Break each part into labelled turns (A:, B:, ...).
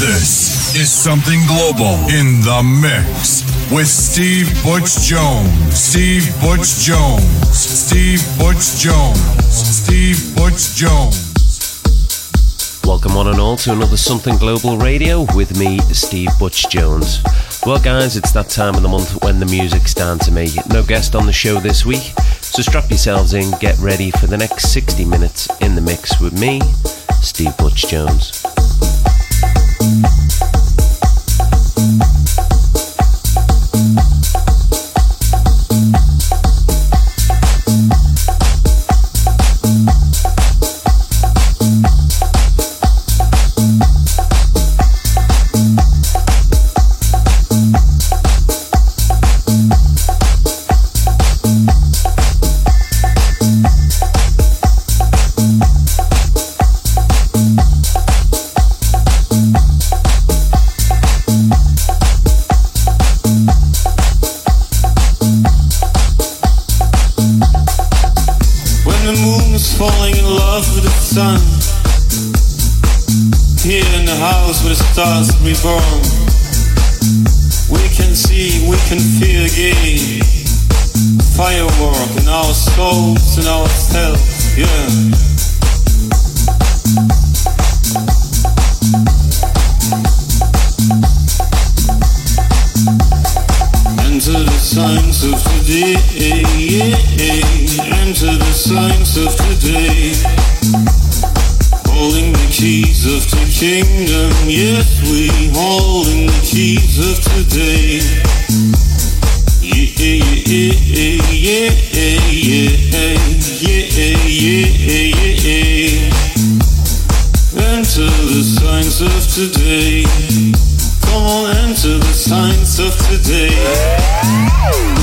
A: This is something global in the mix with Steve Butch Jones. Steve Butch Jones. Steve Butch Jones. Steve Butch Jones.
B: Welcome one and all to another Something Global Radio with me, Steve Butch Jones. Well, guys, it's that time of the month when the music's down to me. No guest on the show this week, so strap yourselves in, get ready for the next 60 minutes in the mix with me, Steve Butch Jones. Thank you.
C: Stars reborn. We can see, we can feel again. Firework in our souls and ourselves, yeah. Enter the signs of today, enter the signs of today holding the keys of the kingdom. Yes, we holding the keys of today. Yeah, yeah, yeah, yeah, yeah, yeah, yeah. yeah. Enter the signs of today. Come on, enter the signs of today. today.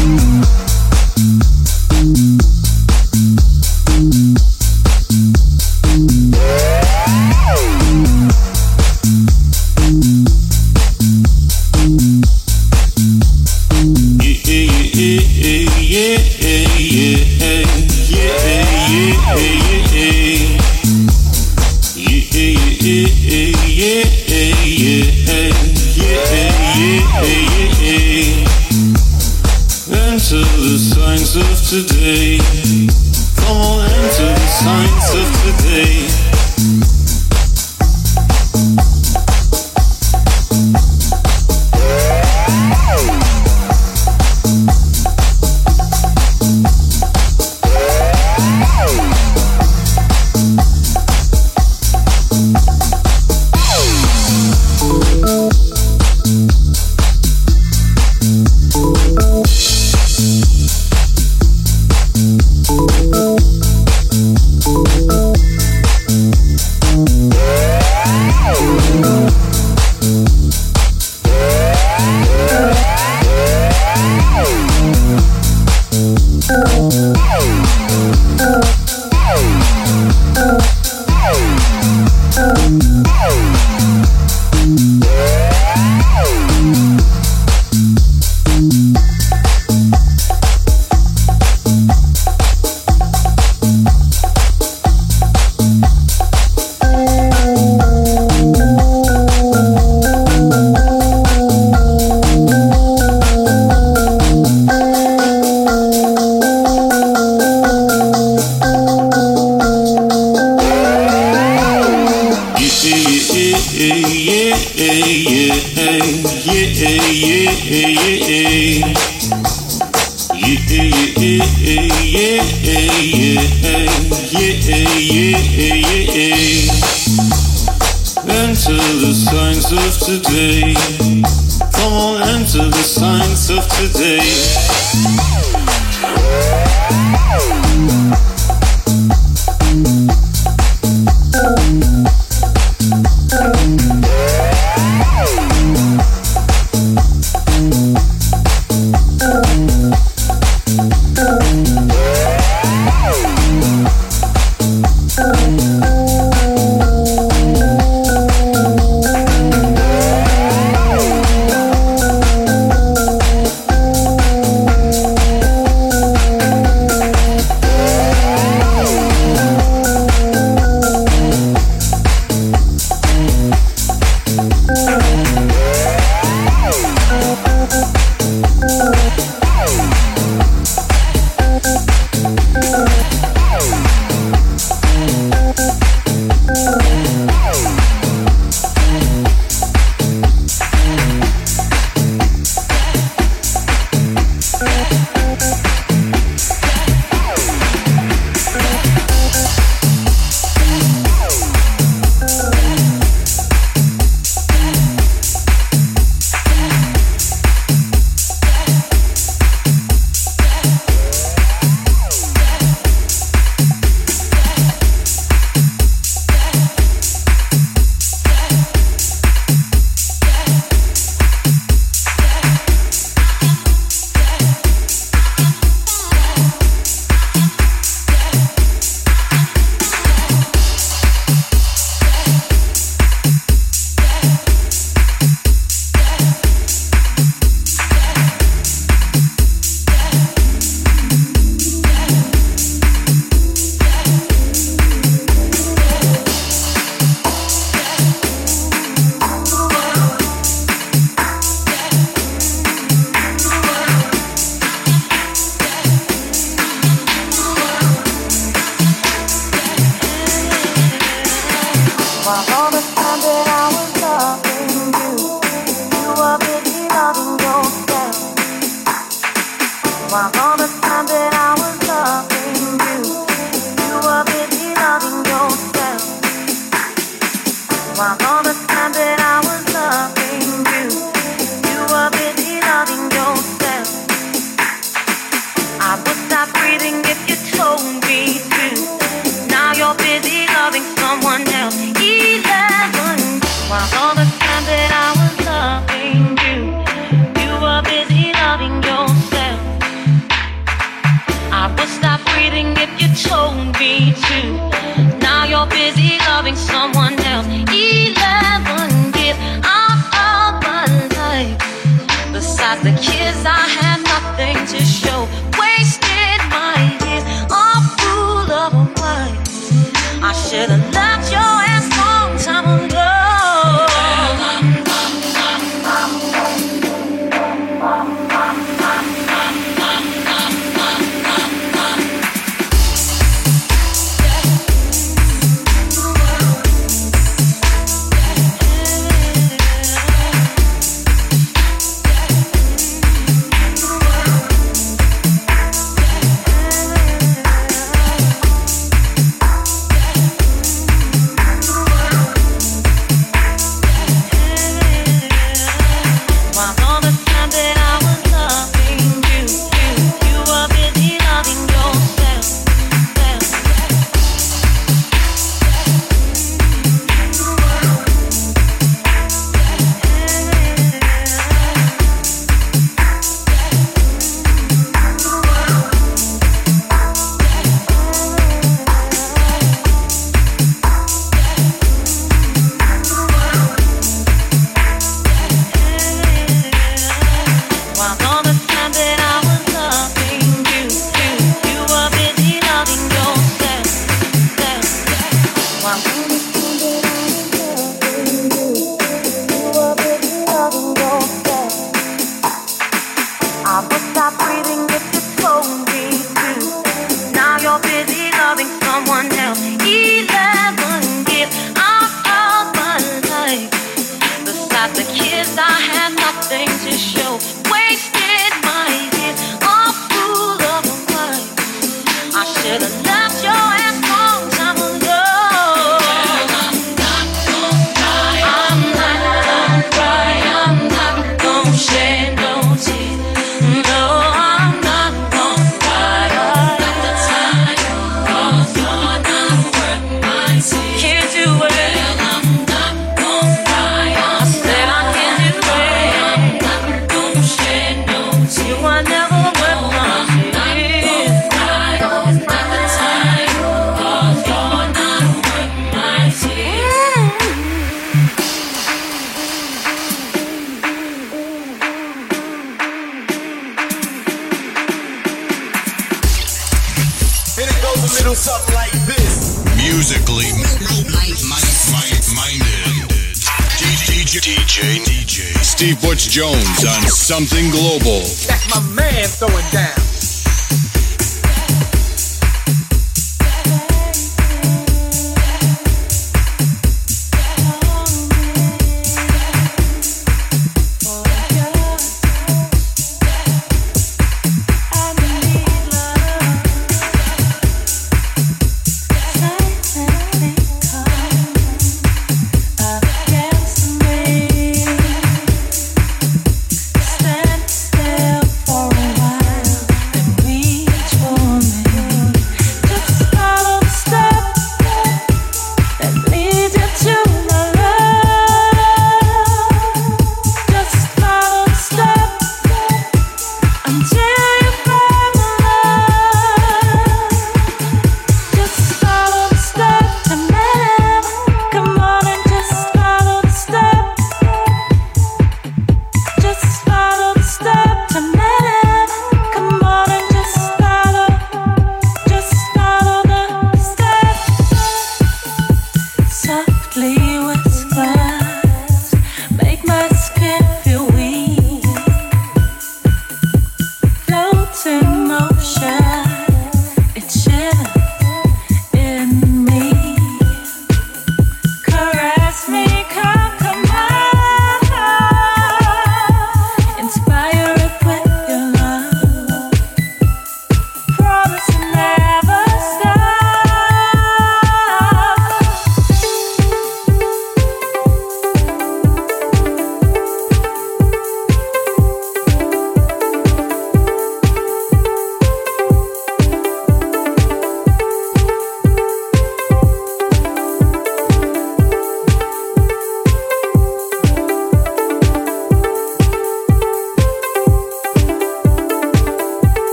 A: Something global.
D: That's my man throwing down.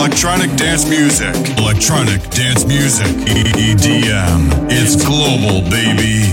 E: electronic dance music. Electronic dance music. EDM. It's global, baby.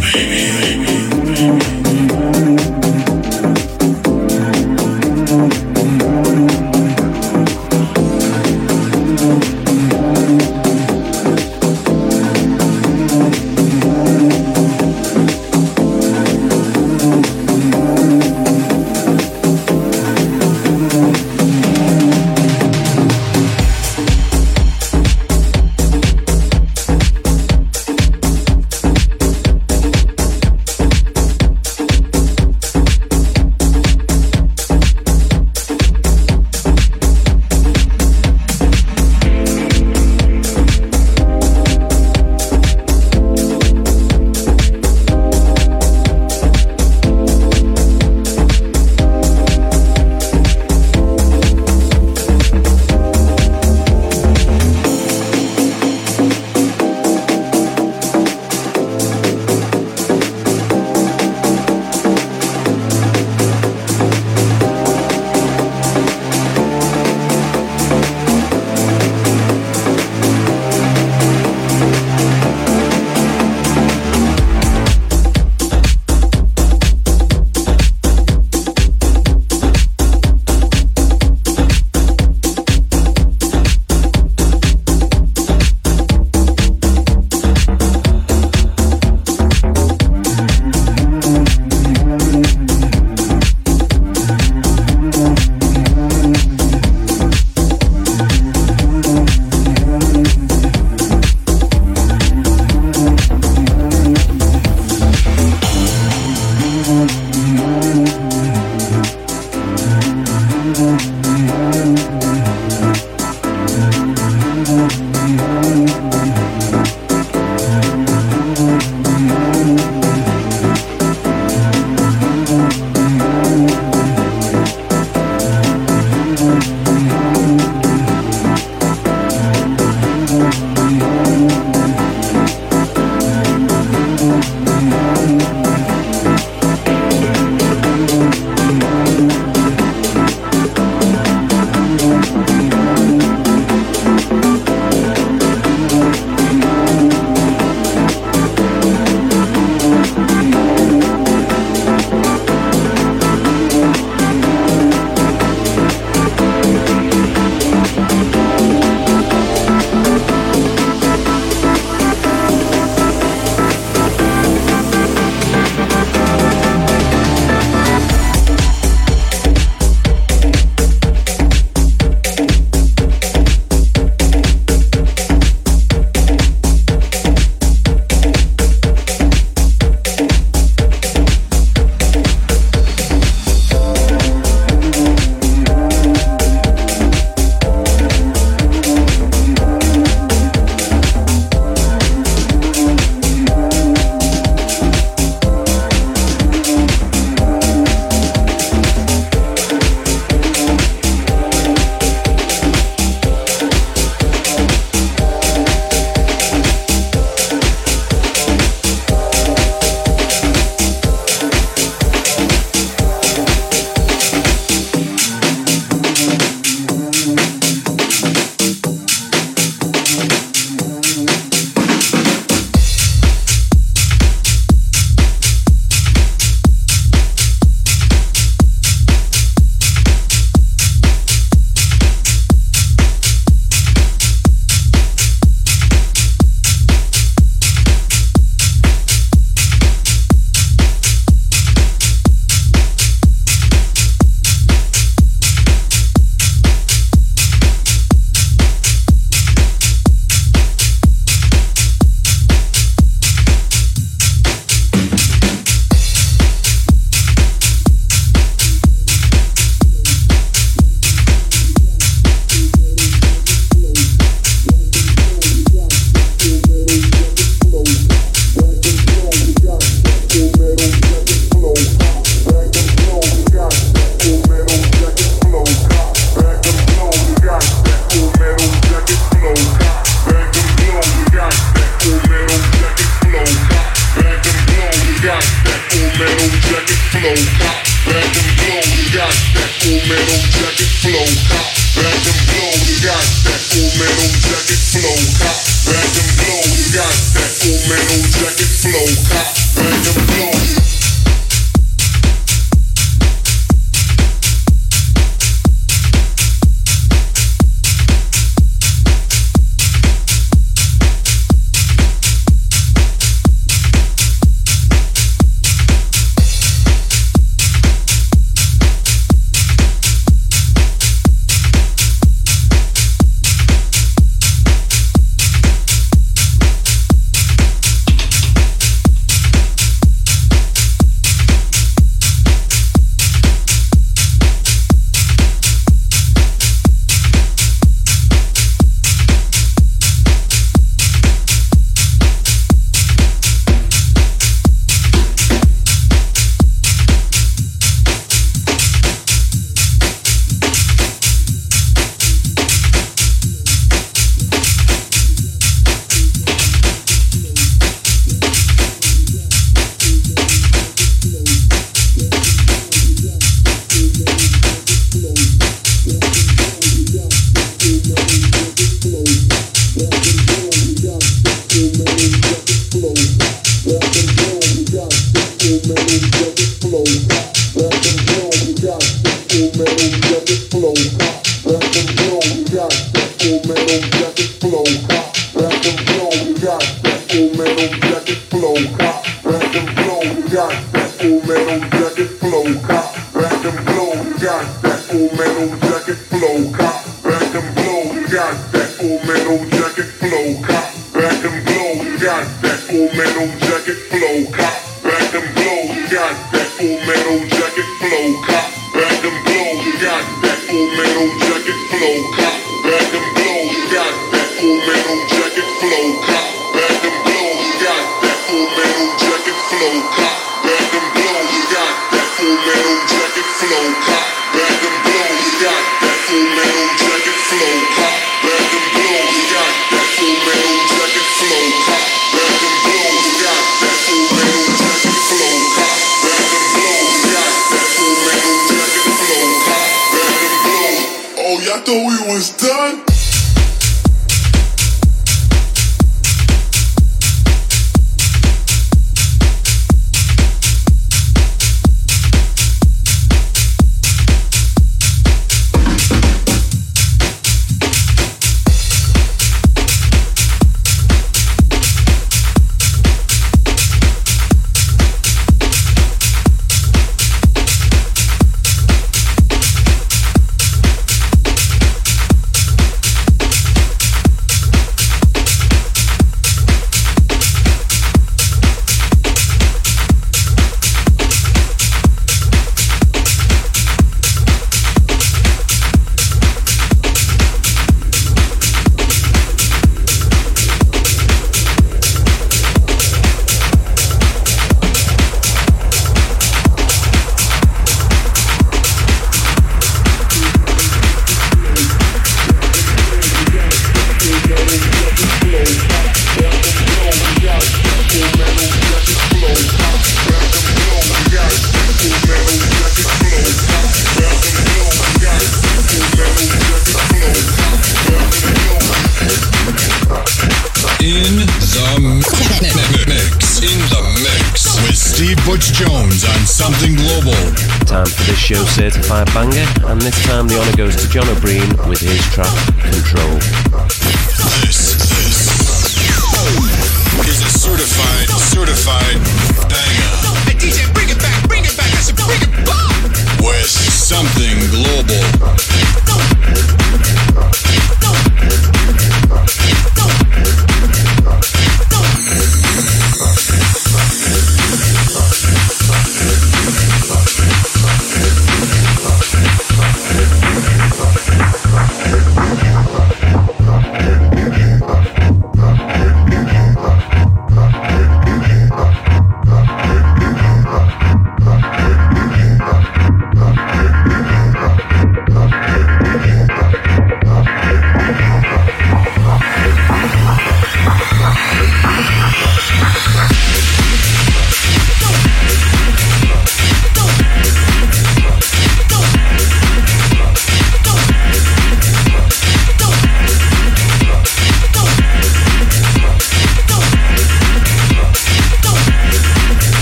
E: thought we was done.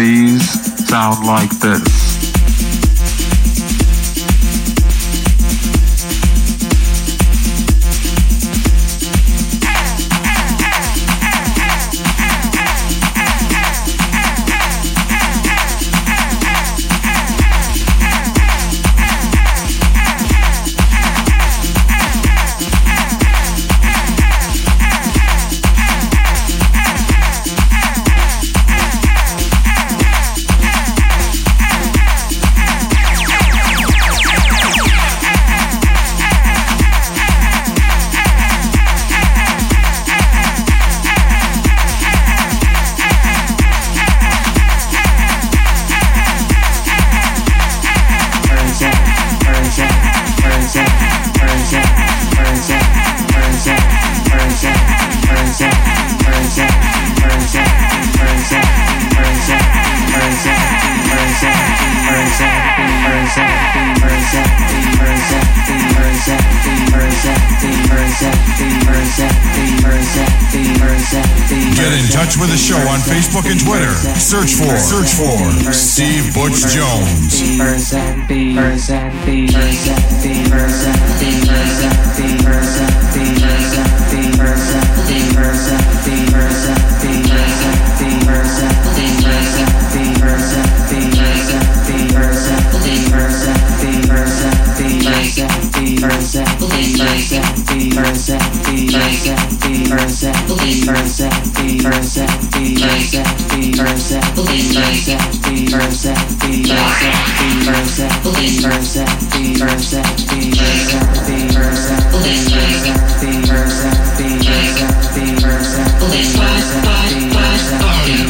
A: be sound like this.
F: Facebook and Twitter. Search for search for Steve Butch Jones. Bye.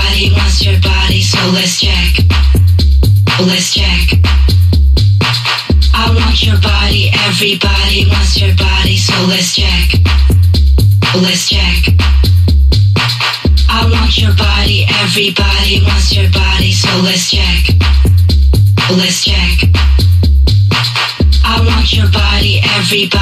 F: Everybody.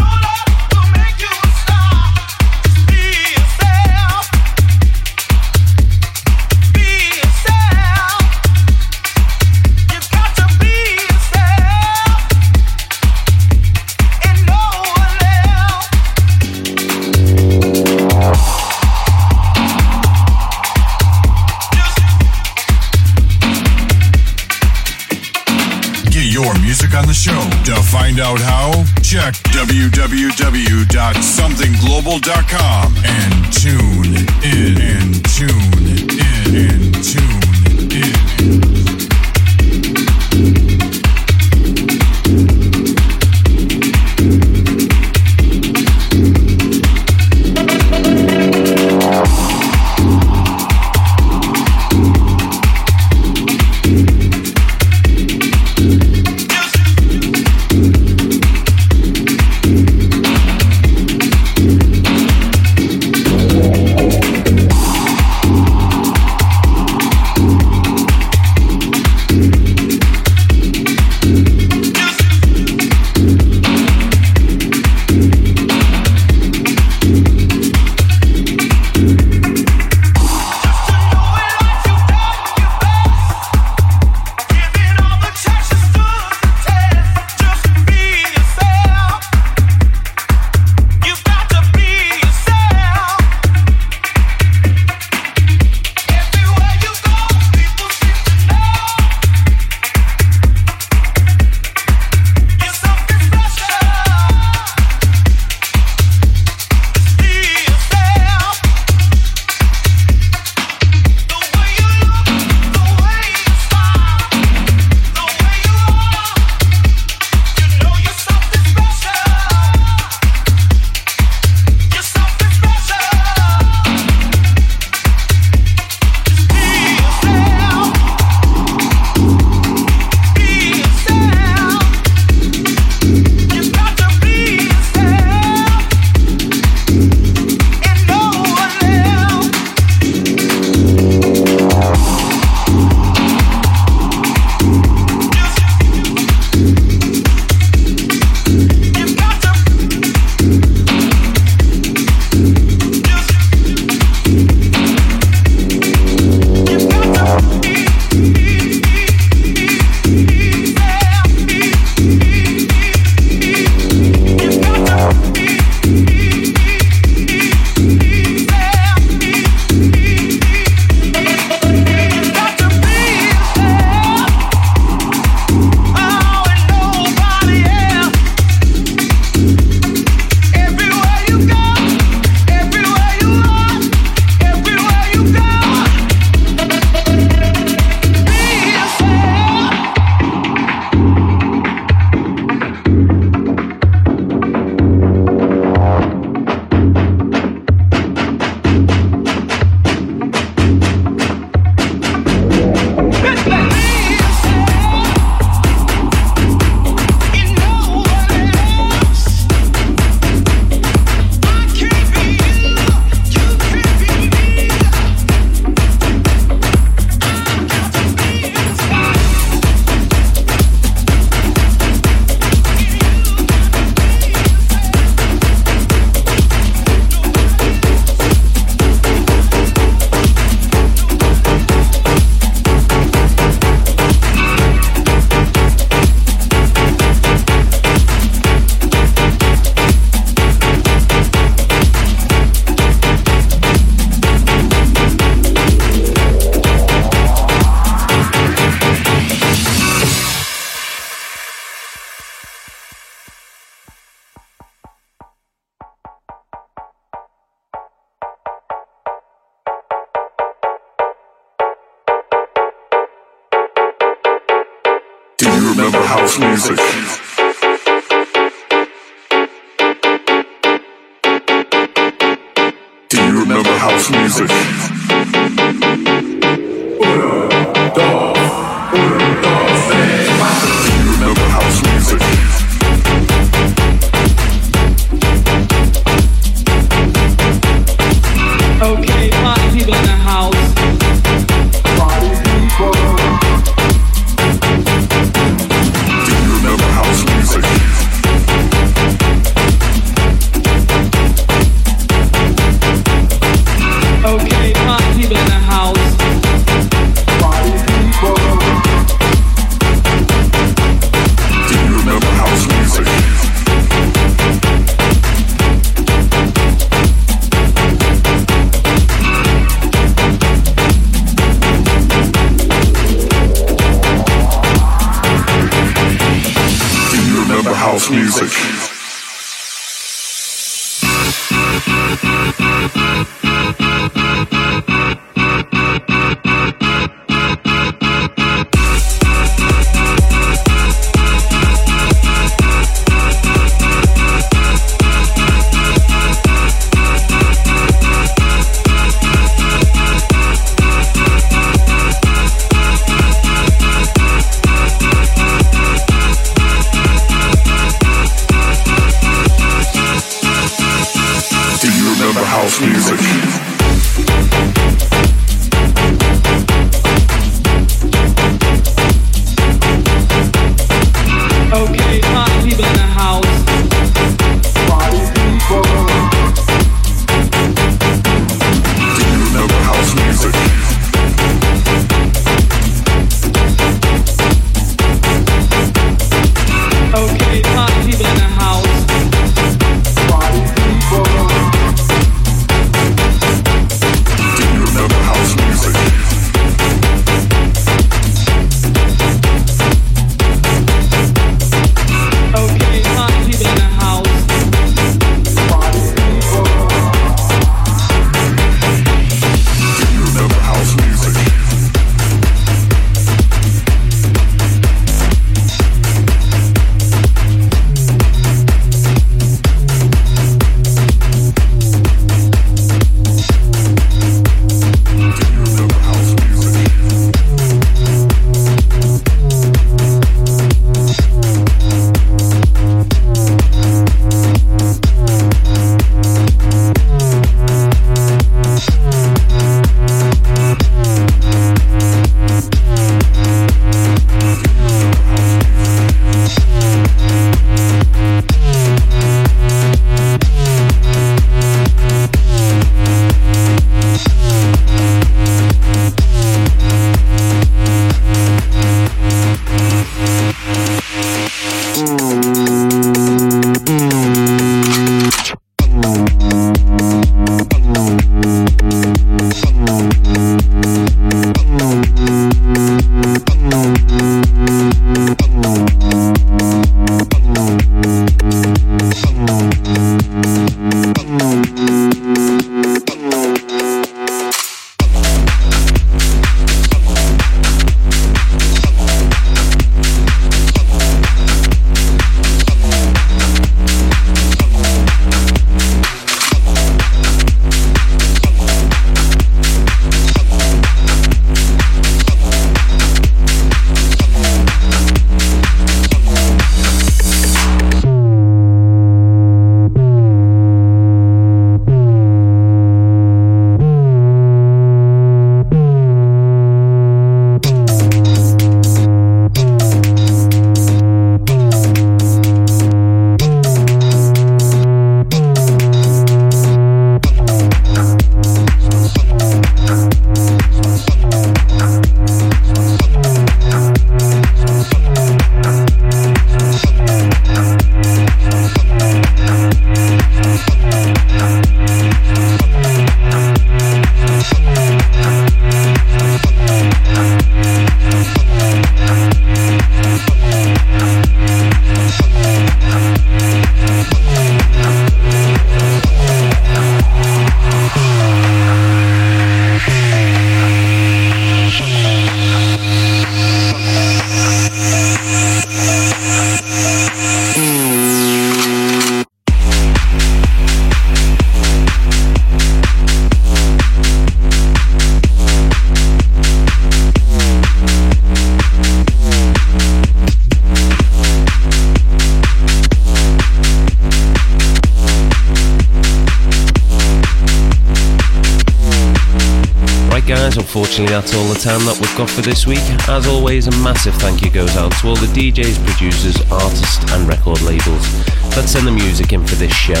B: That's all the time that we've got for this week. As always, a massive thank you goes out to all the DJs, producers, artists, and record labels that send the music in for this show.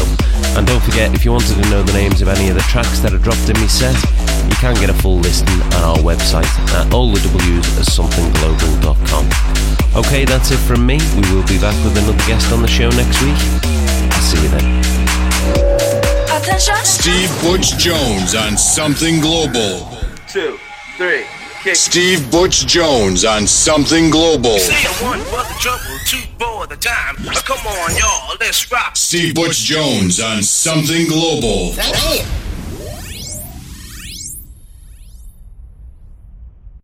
B: And don't forget, if you wanted to know the names of any of the tracks that are dropped in my set, you can get a full listing at our website at allthews.somethingglobal.com. Okay, that's it from me. We will be back with another guest on the show next week. I'll See you then.
A: Steve Butch Jones on Something Global.
G: two, three.
D: kick.
A: Steve Butch Jones on Something Global.
G: Say a one for the trouble, two for the time. Uh, Come on, y'all, let's rock.
A: Steve Butch Jones on Something Global.
D: Damn.